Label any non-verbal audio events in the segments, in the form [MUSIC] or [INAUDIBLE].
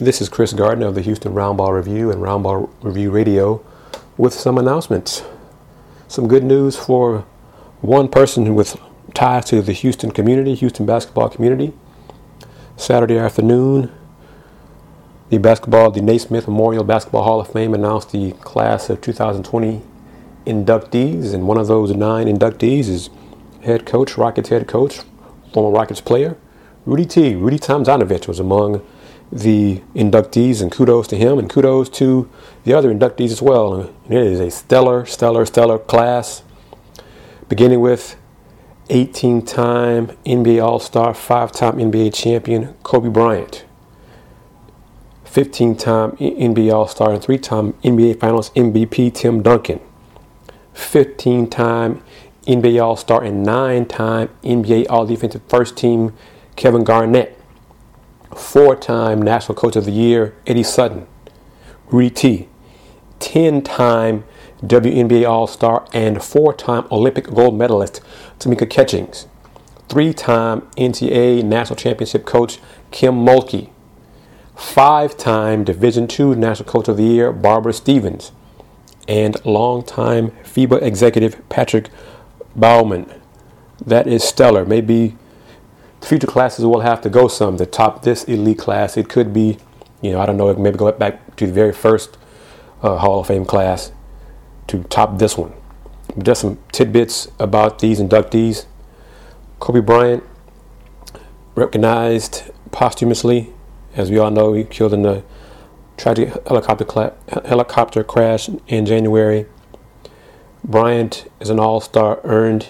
This is Chris Gardner of the Houston Roundball Review and Roundball Review Radio with some announcements. Some good news for one person with ties to the Houston community, Houston basketball community. Saturday afternoon, the basketball, the Naismith Memorial Basketball Hall of Fame announced the class of 2020 inductees, and one of those nine inductees is head coach, Rockets head coach, former Rockets player, Rudy T. Rudy Tomjanovich was among the inductees, and kudos to him, and kudos to the other inductees as well. And it is a stellar, stellar, stellar class, beginning with 18 time NBA All Star, five time NBA champion Kobe Bryant, 15 time NBA All Star, and three time NBA Finals MVP Tim Duncan, 15 time NBA All Star, and nine time NBA All Defensive First Team Kevin Garnett four time National Coach of the Year, Eddie Sutton, Rudy T, 10 time WNBA All Star, and four time Olympic gold medalist, Tamika Catchings, three time NCAA National Championship coach, Kim Mulkey, five time Division II National Coach of the Year, Barbara Stevens, and longtime FIBA executive, Patrick Baumann. That is stellar. Maybe future classes will have to go some to top this elite class. It could be, you know, I don't know, maybe go back to the very first uh, Hall of Fame class to top this one. Just some tidbits about these inductees. Kobe Bryant, recognized posthumously, as we all know, he killed in a tragic helicopter, cla- helicopter crash in January. Bryant is an All Star, earned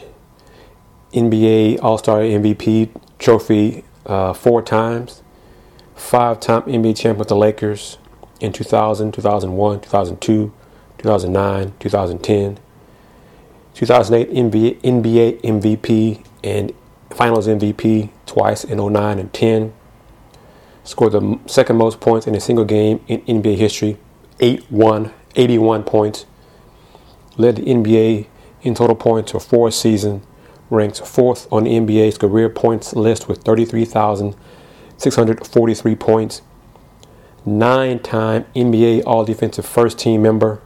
NBA All Star MVP trophy uh, four times, five time NBA champion with the Lakers in 2000, 2001, 2002, 2009, 2010, 2008 NBA, NBA MVP and finals MVP twice in 09 and 10. Scored the second most points in a single game in NBA history, 8 1, 81 points. Led the NBA in total points for four seasons ranks fourth on the NBA's career points list with 33,643 points. Nine time NBA All Defensive First Team member.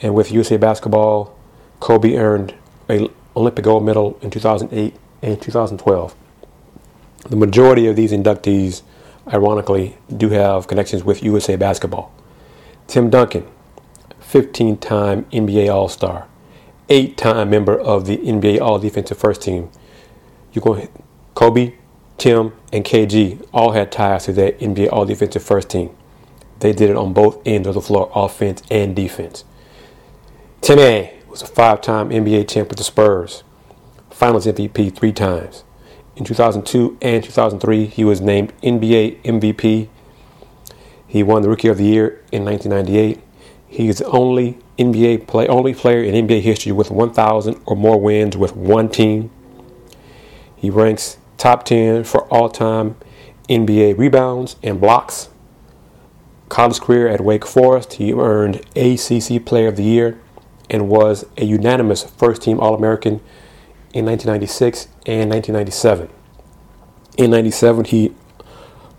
And with USA Basketball, Kobe earned an Olympic gold medal in 2008 and 2012. The majority of these inductees, ironically, do have connections with USA Basketball. Tim Duncan, 15 time NBA All Star eight time member of the NBA All Defensive First Team. You go Kobe, Tim, and KG all had ties to that NBA All Defensive First Team. They did it on both ends of the floor, offense and defense. Timmy was a five time NBA champ with the Spurs, finals MVP three times. In 2002 and 2003, he was named NBA MVP. He won the Rookie of the Year in 1998. He is the only NBA play only player in NBA history with 1,000 or more wins with one team. He ranks top 10 for all-time NBA rebounds and blocks. College career at Wake Forest, he earned ACC Player of the Year and was a unanimous first-team All-American in 1996 and 1997. In 97, he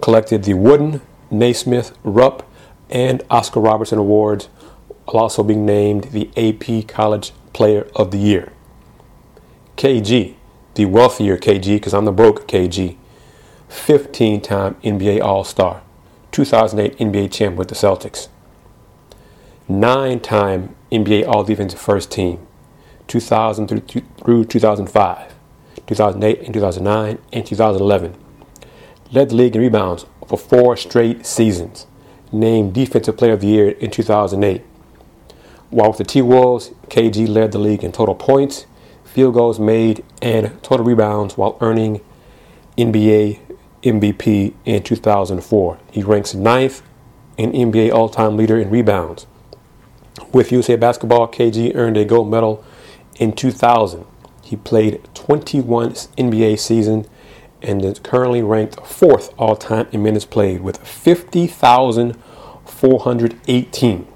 collected the Wooden, Naismith, Rupp, and Oscar Robertson awards also being named the AP College Player of the Year. KG, the wealthier KG, because I'm the broke KG, 15 time NBA All Star, 2008 NBA champ with the Celtics, 9 time NBA All Defensive First Team, 2000 through 2005, 2008 and 2009, and 2011. Led the league in rebounds for four straight seasons. Named Defensive Player of the Year in 2008 while with the T Wolves, KG led the league in total points, field goals made, and total rebounds while earning NBA MVP in 2004. He ranks ninth in NBA all time leader in rebounds. With USA Basketball, KG earned a gold medal in 2000. He played 21 NBA seasons and is currently ranked fourth all time in minutes played with 50,418.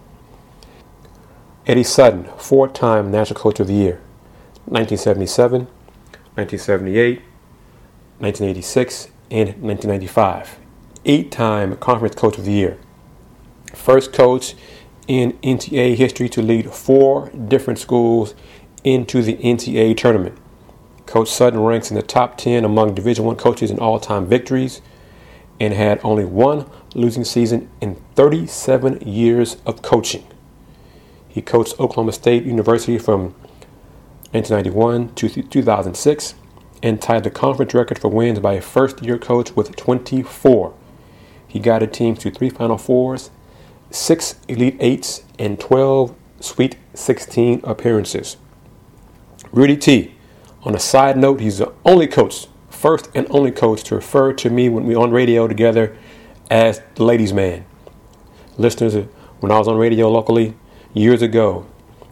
Eddie Sutton, four time National Coach of the Year, 1977, 1978, 1986, and 1995. eight time Conference Coach of the Year. First coach in NCAA history to lead four different schools into the NCAA tournament. Coach Sutton ranks in the top 10 among Division One coaches in all-time victories and had only one losing season in 37 years of coaching. He coached Oklahoma State University from 1991 to 2006 and tied the conference record for wins by a first-year coach with 24. He guided teams to three Final Fours, six Elite Eights, and 12 Sweet 16 appearances. Rudy T. On a side note, he's the only coach, first and only coach, to refer to me when we were on radio together as the ladies' man. Listeners, uh, when I was on radio locally years ago,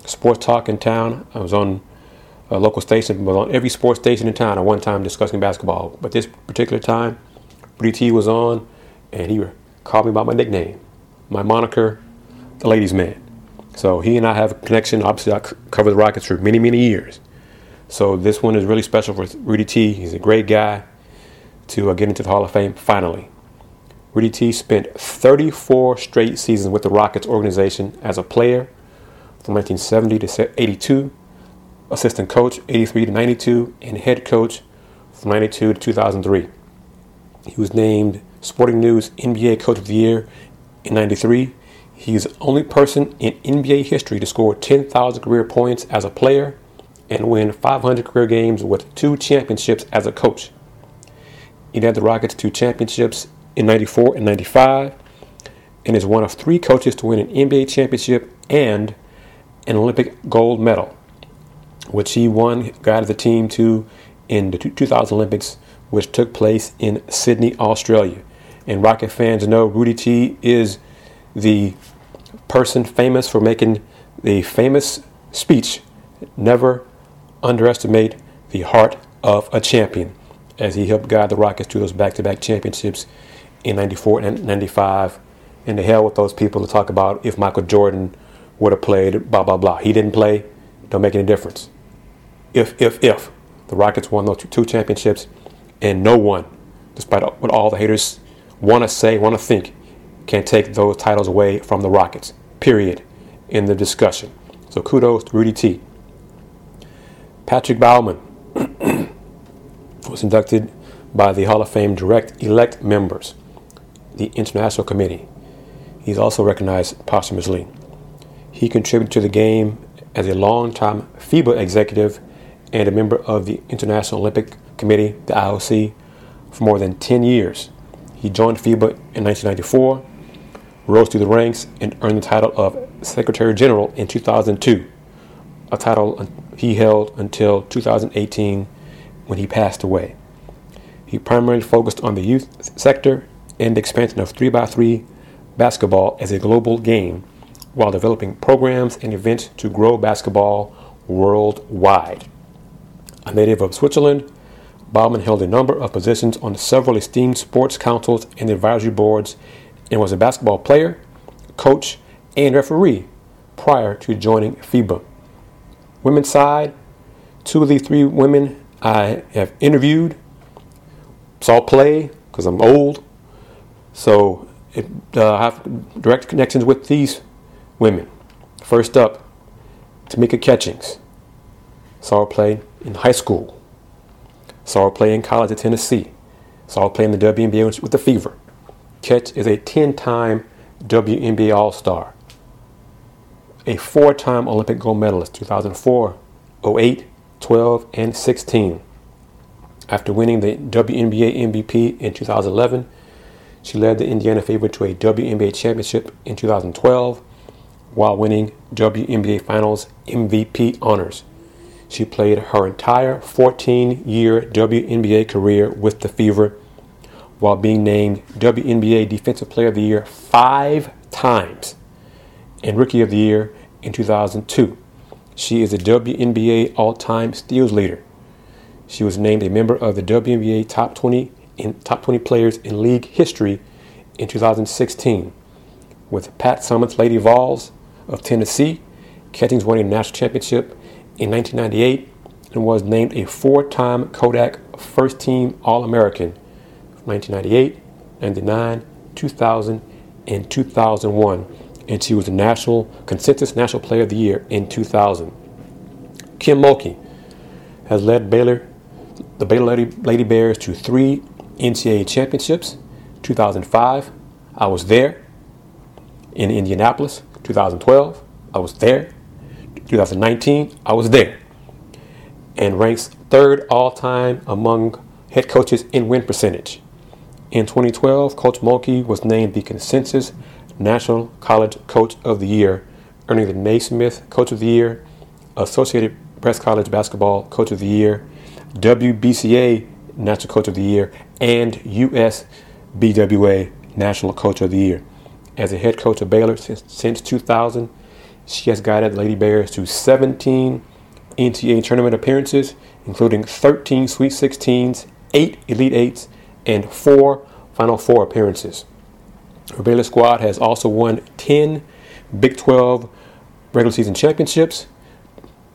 sports talk in town, I was on a local station, but on every sports station in town at one time discussing basketball. But this particular time, Rudy T was on, and he called me by my nickname, my moniker, the ladies' man. So he and I have a connection. Obviously, I covered the Rockets for many, many years. So this one is really special for Rudy T. He's a great guy to uh, get into the Hall of Fame finally. Rudy T spent 34 straight seasons with the Rockets organization as a player from 1970 to 82, assistant coach 83 to 92, and head coach from 92 to 2003. He was named Sporting News NBA Coach of the Year in 93. He's the only person in NBA history to score 10,000 career points as a player and win 500 career games with two championships as a coach. He led the Rockets to championships in 94 and 95 and is one of three coaches to win an NBA championship and an Olympic gold medal, which he won, guided the team to in the 2000 Olympics, which took place in Sydney, Australia. And Rocket fans know Rudy T is the person famous for making the famous speech, Never underestimate the heart of a champion as he helped guide the Rockets to those back to back championships in 94 and 95. And the hell with those people to talk about if Michael Jordan would have played, blah, blah, blah. He didn't play, don't make any difference. If, if, if the Rockets won those two championships, and no one, despite what all the haters want to say, want to think, can take those titles away from the Rockets, period, in the discussion. So kudos to Rudy T. Patrick Baumann [CLEARS THROAT] was inducted by the Hall of Fame direct elect members, the International Committee. He's also recognized posthumously. He contributed to the game as a longtime FIBA executive and a member of the International Olympic Committee, the IOC, for more than 10 years. He joined FIBA in 1994, rose through the ranks, and earned the title of Secretary General in 2002 a title he held until 2018 when he passed away. He primarily focused on the youth sector and the expansion of 3x3 basketball as a global game while developing programs and events to grow basketball worldwide. A native of Switzerland, Baumann held a number of positions on several esteemed sports councils and advisory boards and was a basketball player, coach, and referee prior to joining FIBA women's side, two of these three women I have interviewed, saw play because I'm old. So uh, I have direct connections with these women. First up, Tamika Catchings. Saw her play in high school. Saw her play in college at Tennessee. Saw her play in the WNBA with the Fever. Catch is a 10 time WNBA All Star a four time Olympic gold medalist 2004, 08, 12, and 16. After winning the WNBA MVP in 2011, she led the Indiana Fever to a WNBA championship in 2012 while winning WNBA Finals MVP honors. She played her entire 14 year WNBA career with the Fever while being named WNBA Defensive Player of the Year five times and Rookie of the Year in 2002. She is the WNBA all-time steals leader. She was named a member of the WNBA top 20 in top 20 players in league history in 2016. With Pat Summitt's Lady Vols of Tennessee, Catchings won a national championship in 1998 and was named a four-time Kodak First Team All-American 1998 99, 2000, and 2001. And she was the national consensus national player of the year in 2000. Kim Mulkey has led Baylor, the Baylor Lady, Lady Bears to three NCAA championships. 2005, I was there in Indianapolis. 2012, I was there. 2019, I was there. And ranks third all time among head coaches in win percentage. In 2012, Coach Mulkey was named the consensus National College Coach of the Year, earning the Naismith Coach of the Year, Associated Press College Basketball Coach of the Year, WBCA National Coach of the Year, and USBWA National Coach of the Year. As a head coach of Baylor since, since 2000, she has guided Lady Bears to 17 NCAA tournament appearances, including 13 Sweet 16s, 8 Elite 8s, and 4 Final Four appearances. Her Baylor squad has also won 10 Big 12 regular season championships.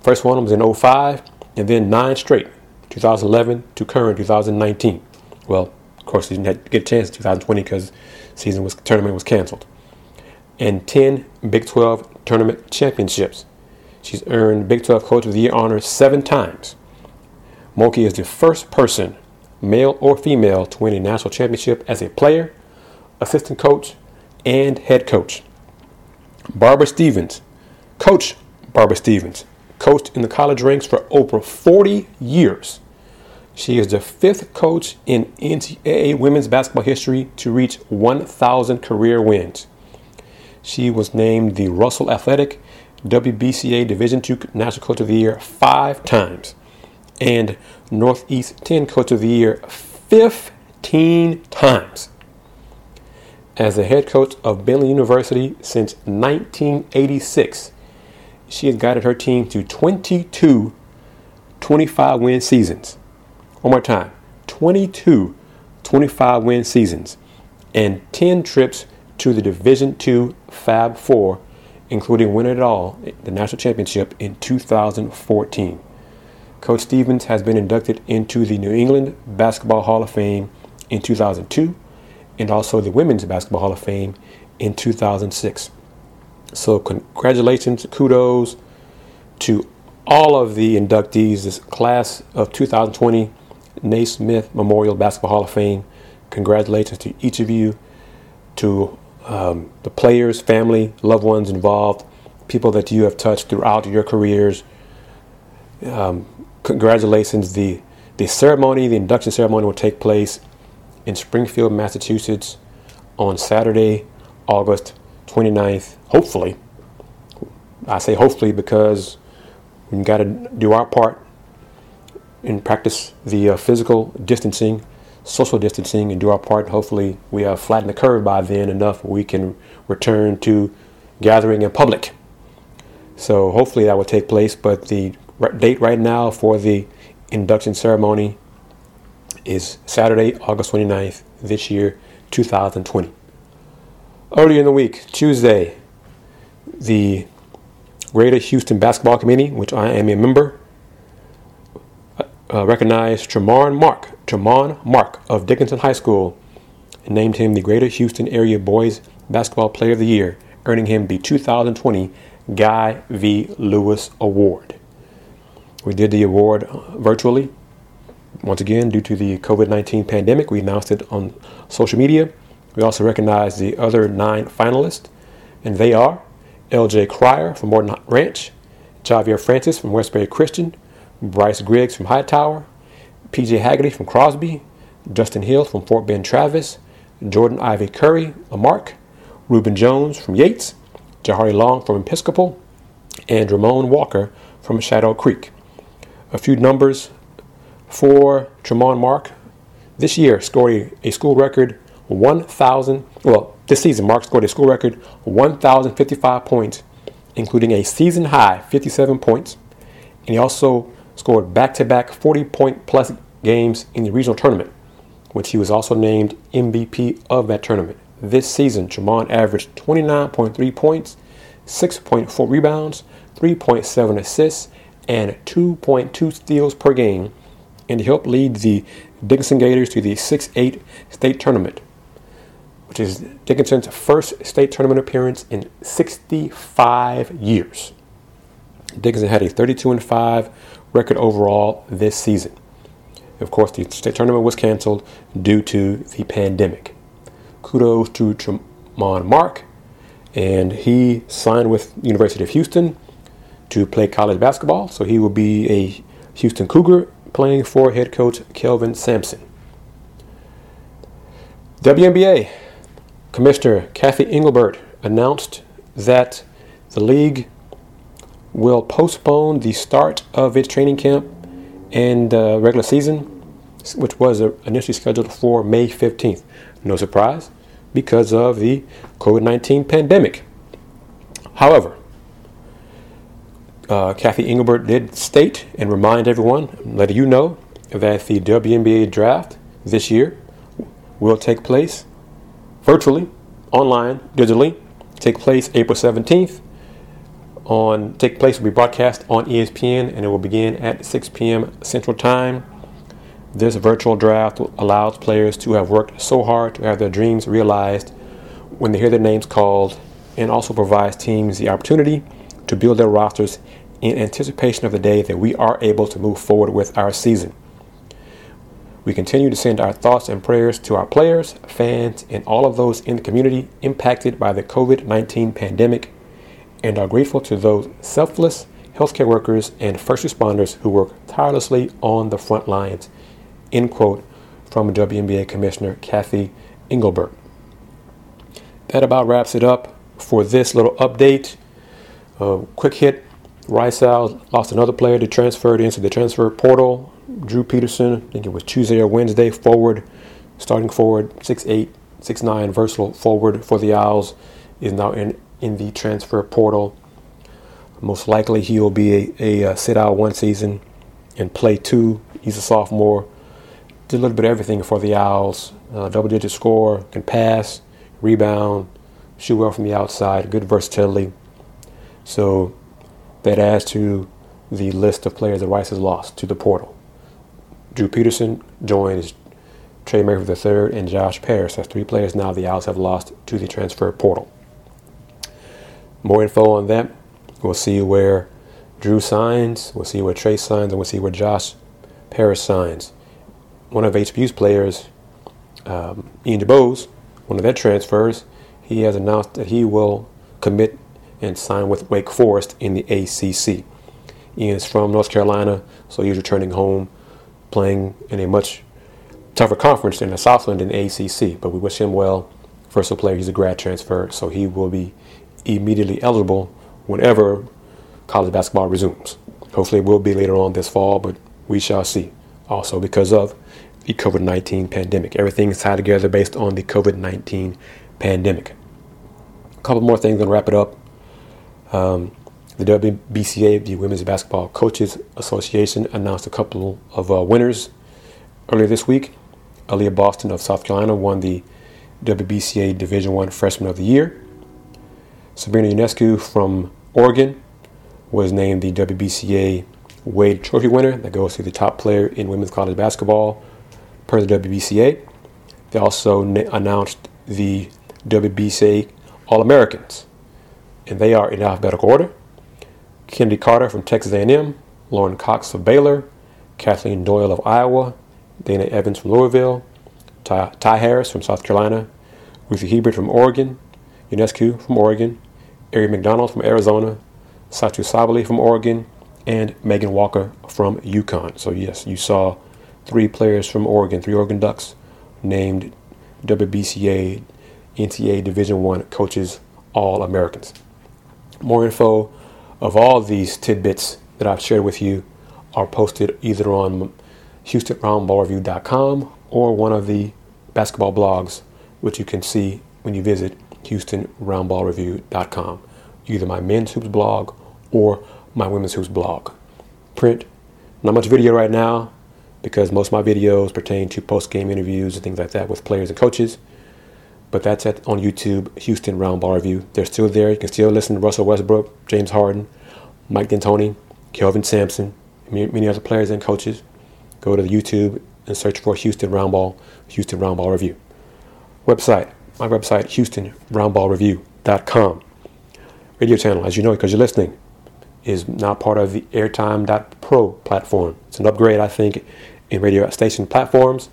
First one was in 05, and then nine straight, 2011 to current 2019. Well, of course, she didn't get a chance in 2020 because season was tournament was canceled. And 10 Big 12 tournament championships. She's earned Big 12 Coach of the Year honors seven times. Mulkey is the first person, male or female, to win a national championship as a player, assistant coach, and head coach. Barbara Stevens, Coach Barbara Stevens, coached in the college ranks for over 40 years. She is the fifth coach in NCAA women's basketball history to reach 1,000 career wins. She was named the Russell Athletic WBCA Division II National Coach of the Year five times and Northeast 10 Coach of the Year 15 times. As the head coach of Baylor University since 1986, she has guided her team to 22 25 win seasons. One more time 22 25 win seasons and 10 trips to the Division II Fab Four, including winning it all, the national championship in 2014. Coach Stevens has been inducted into the New England Basketball Hall of Fame in 2002 and also the Women's Basketball Hall of Fame in 2006. So, congratulations, kudos to all of the inductees, this class of 2020 Naismith Memorial Basketball Hall of Fame. Congratulations to each of you, to um, the players, family, loved ones involved, people that you have touched throughout your careers. Um, congratulations. The, the ceremony, the induction ceremony will take place in Springfield, Massachusetts on Saturday, August 29th, hopefully. I say hopefully because we've got to do our part and practice the uh, physical distancing social distancing and do our part. Hopefully, we have flattened the curve by then enough we can return to gathering in public. So hopefully that will take place. But the date right now for the induction ceremony is Saturday, August 29th this year, 2020. Earlier in the week, Tuesday, the Greater Houston Basketball Committee, which I am a member, uh, recognized Tramon Mark, Tramon Mark of Dickinson High School, and named him the Greater Houston Area Boys Basketball Player of the Year, earning him the 2020 Guy V. Lewis Award. We did the award virtually. Once again, due to the COVID 19 pandemic, we announced it on social media. We also recognized the other nine finalists, and they are LJ Cryer from Morton Ranch, Javier Francis from Westbury Christian, Bryce Griggs from Hightower, PJ Haggerty from Crosby, Justin Hill from Fort Bend Travis, Jordan Ivy Curry, Lamar, Reuben Jones from Yates, Jahari Long from Episcopal, and Ramon Walker from Shadow Creek. A few numbers for Tramon Mark. This year scored a, school record 1,000, well, this season Mark scored a school record 1,055 points, including a season high 57 points. And he also scored back to back 40 point plus games in the regional tournament, which he was also named MVP of that tournament. This season, Tramon averaged 29.3 points, 6.4 rebounds, 3.7 assists, and 2.2 steals per game, and helped lead the Dickinson Gators to the 6 8 state tournament. which is Dickinson's first state tournament appearance in 65 years. Dickinson had a 32 and 5 record overall this season. Of course, the state tournament was canceled due to the pandemic. Kudos to Tramon Mark, and he signed with University of Houston to play college basketball. So he will be a Houston Cougar playing for head coach Kelvin Sampson. WNBA Commissioner Cathy Engelbert announced that the league will postpone the start of its training camp and uh, regular season, which was initially scheduled for May 15th. No surprise, because of the COVID 19 pandemic. However, uh, Cathy Engelbert did state and remind everyone, letting you know, that the WNBA draft this year will take place virtually, online, digitally, take place April 17th on take place will be broadcast on ESPN and it will begin at 6 p.m. Central Time. This virtual draft allows players to have worked so hard to have their dreams realized when they hear their names called and also provides teams the opportunity to build their rosters in anticipation of the day that we are able to move forward with our season. We continue to send our thoughts and prayers to our players, fans, and all of those in the community impacted by the COVID 19 pandemic and are grateful to those selfless healthcare workers and first responders who work tirelessly on the front lines. End quote from WNBA Commissioner Cathy Engelbert. That about wraps it up for this little update. Uh, quick hit Rice-Owls lost another player to transferred into the transfer portal. Drew Peterson, I think it was Tuesday or Wednesday, forward, starting forward, 6'8, 6'9, versatile forward for the Owls, is now in in the transfer portal. Most likely he will be a, a, uh, sit out one season and play two. He's a sophomore. Did a little bit of everything for the Owls. Uh, double digit score, can pass, rebound, shoot well from the outside, good versatility. So that adds to the list of players that Rice has lost to the portal. Drew Peterson joins Trey Murphy III and Josh Parrish. That's three players now the Owls have lost to the transfer portal. More info on that. We'll see where Drew signs. We'll see where Trey signs, and we'll see where Josh Parrish signs. One of HBU's players, um, Ian DuBose, one of their transfers, he has announced that he will commit and sign with Wake Forest in the ACC. Ian is from North Carolina, so he's returning home, playing in a much tougher conference in the Southland in the ACC. But we wish him well. First of player, he's a grad transfer, so he will be immediately eligible whenever college basketball resumes. Hopefully, it will be later on this fall, but we shall see. Also, because of the COVID 19 pandemic. Everything is tied together based on the COVID 19 pandemic. A couple more things and wrap it up. Um, the WBCA, the Women's Basketball Coaches Association, announced a couple of uh, winners earlier this week. Aliyah Boston of South Carolina won the WBCA Division One Freshman of the Year. Sabrina Ionescu from Oregon was named the WBCA Wade Trophy winner. That goes to the top player in women's college basketball per the WBCA. They also na- announced the WBCA All Americans, and they are in alphabetical order: Kennedy Carter from Texas A&M, Lauren Cox of Baylor, Kathleen Doyle of Iowa, Dana Evans from Louisville, Ty, Ty Harris from South Carolina, Ruthy Hebard from Oregon, Ionescu from Oregon, Ari McDonald from Arizona, Satou Sabally from Oregon, and Megan Walker from UConn. So yes, you saw three players from Oregon, three Oregon Ducks, named WBCA NCAA Division One coaches All Americans. More info of all these tidbits that I've shared with you are posted either on HoustonRoundBallReview.com or one of the basketball blogs, which you can see when you visit HoustonRoundBallReview.com, either my men's hoops blog or my women's hoops blog. Print, not much video right now because most of my videos pertain to post game interviews and things like that with players and coaches. But that's at, on YouTube, Houston Round Ball Review. They're still there. You can still listen to Russell Westbrook, James Harden, Mike D'Antoni, Kelvin Sampson, many other players and coaches. Go to YouTube and search for Houston Round Ball, Houston Round Ball Review. Website my website, HoustonRoundballReview.com. Radio channel, as you know, because you're listening, is now part of the Airtime.pro platform. It's an upgrade, I think, in radio station platforms.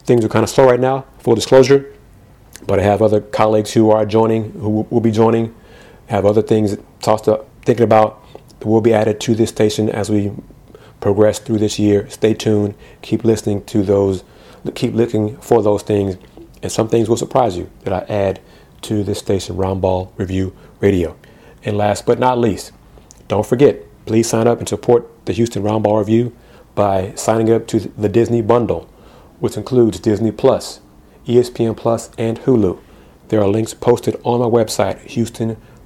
Things are kind of slow right now, full disclosure, but I have other colleagues who are joining, who will be joining, have other things tossed up, thinking about that will be added to this station as we progress through this year. Stay tuned. Keep listening to those. Keep looking for those things, and some things will surprise you that I add to this station, Roundball Review Radio. And last but not least, don't forget, please sign up and support the Houston Roundball Review by signing up to the Disney Bundle, which includes Disney Plus, ESPN Plus, and Hulu. There are links posted on my website,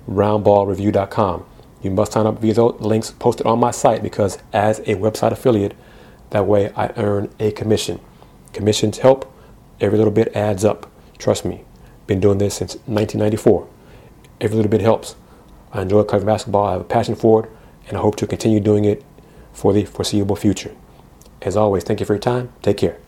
HoustonRoundballReview.com. You must sign up via those links posted on my site because, as a website affiliate, that way I earn a commission. Commissions help. Every little bit adds up. Trust me. Been doing this since 1994. Every little bit helps. I enjoy covering basketball. I have a passion for it, and I hope to continue doing it for the foreseeable future. As always, thank you for your time. Take care.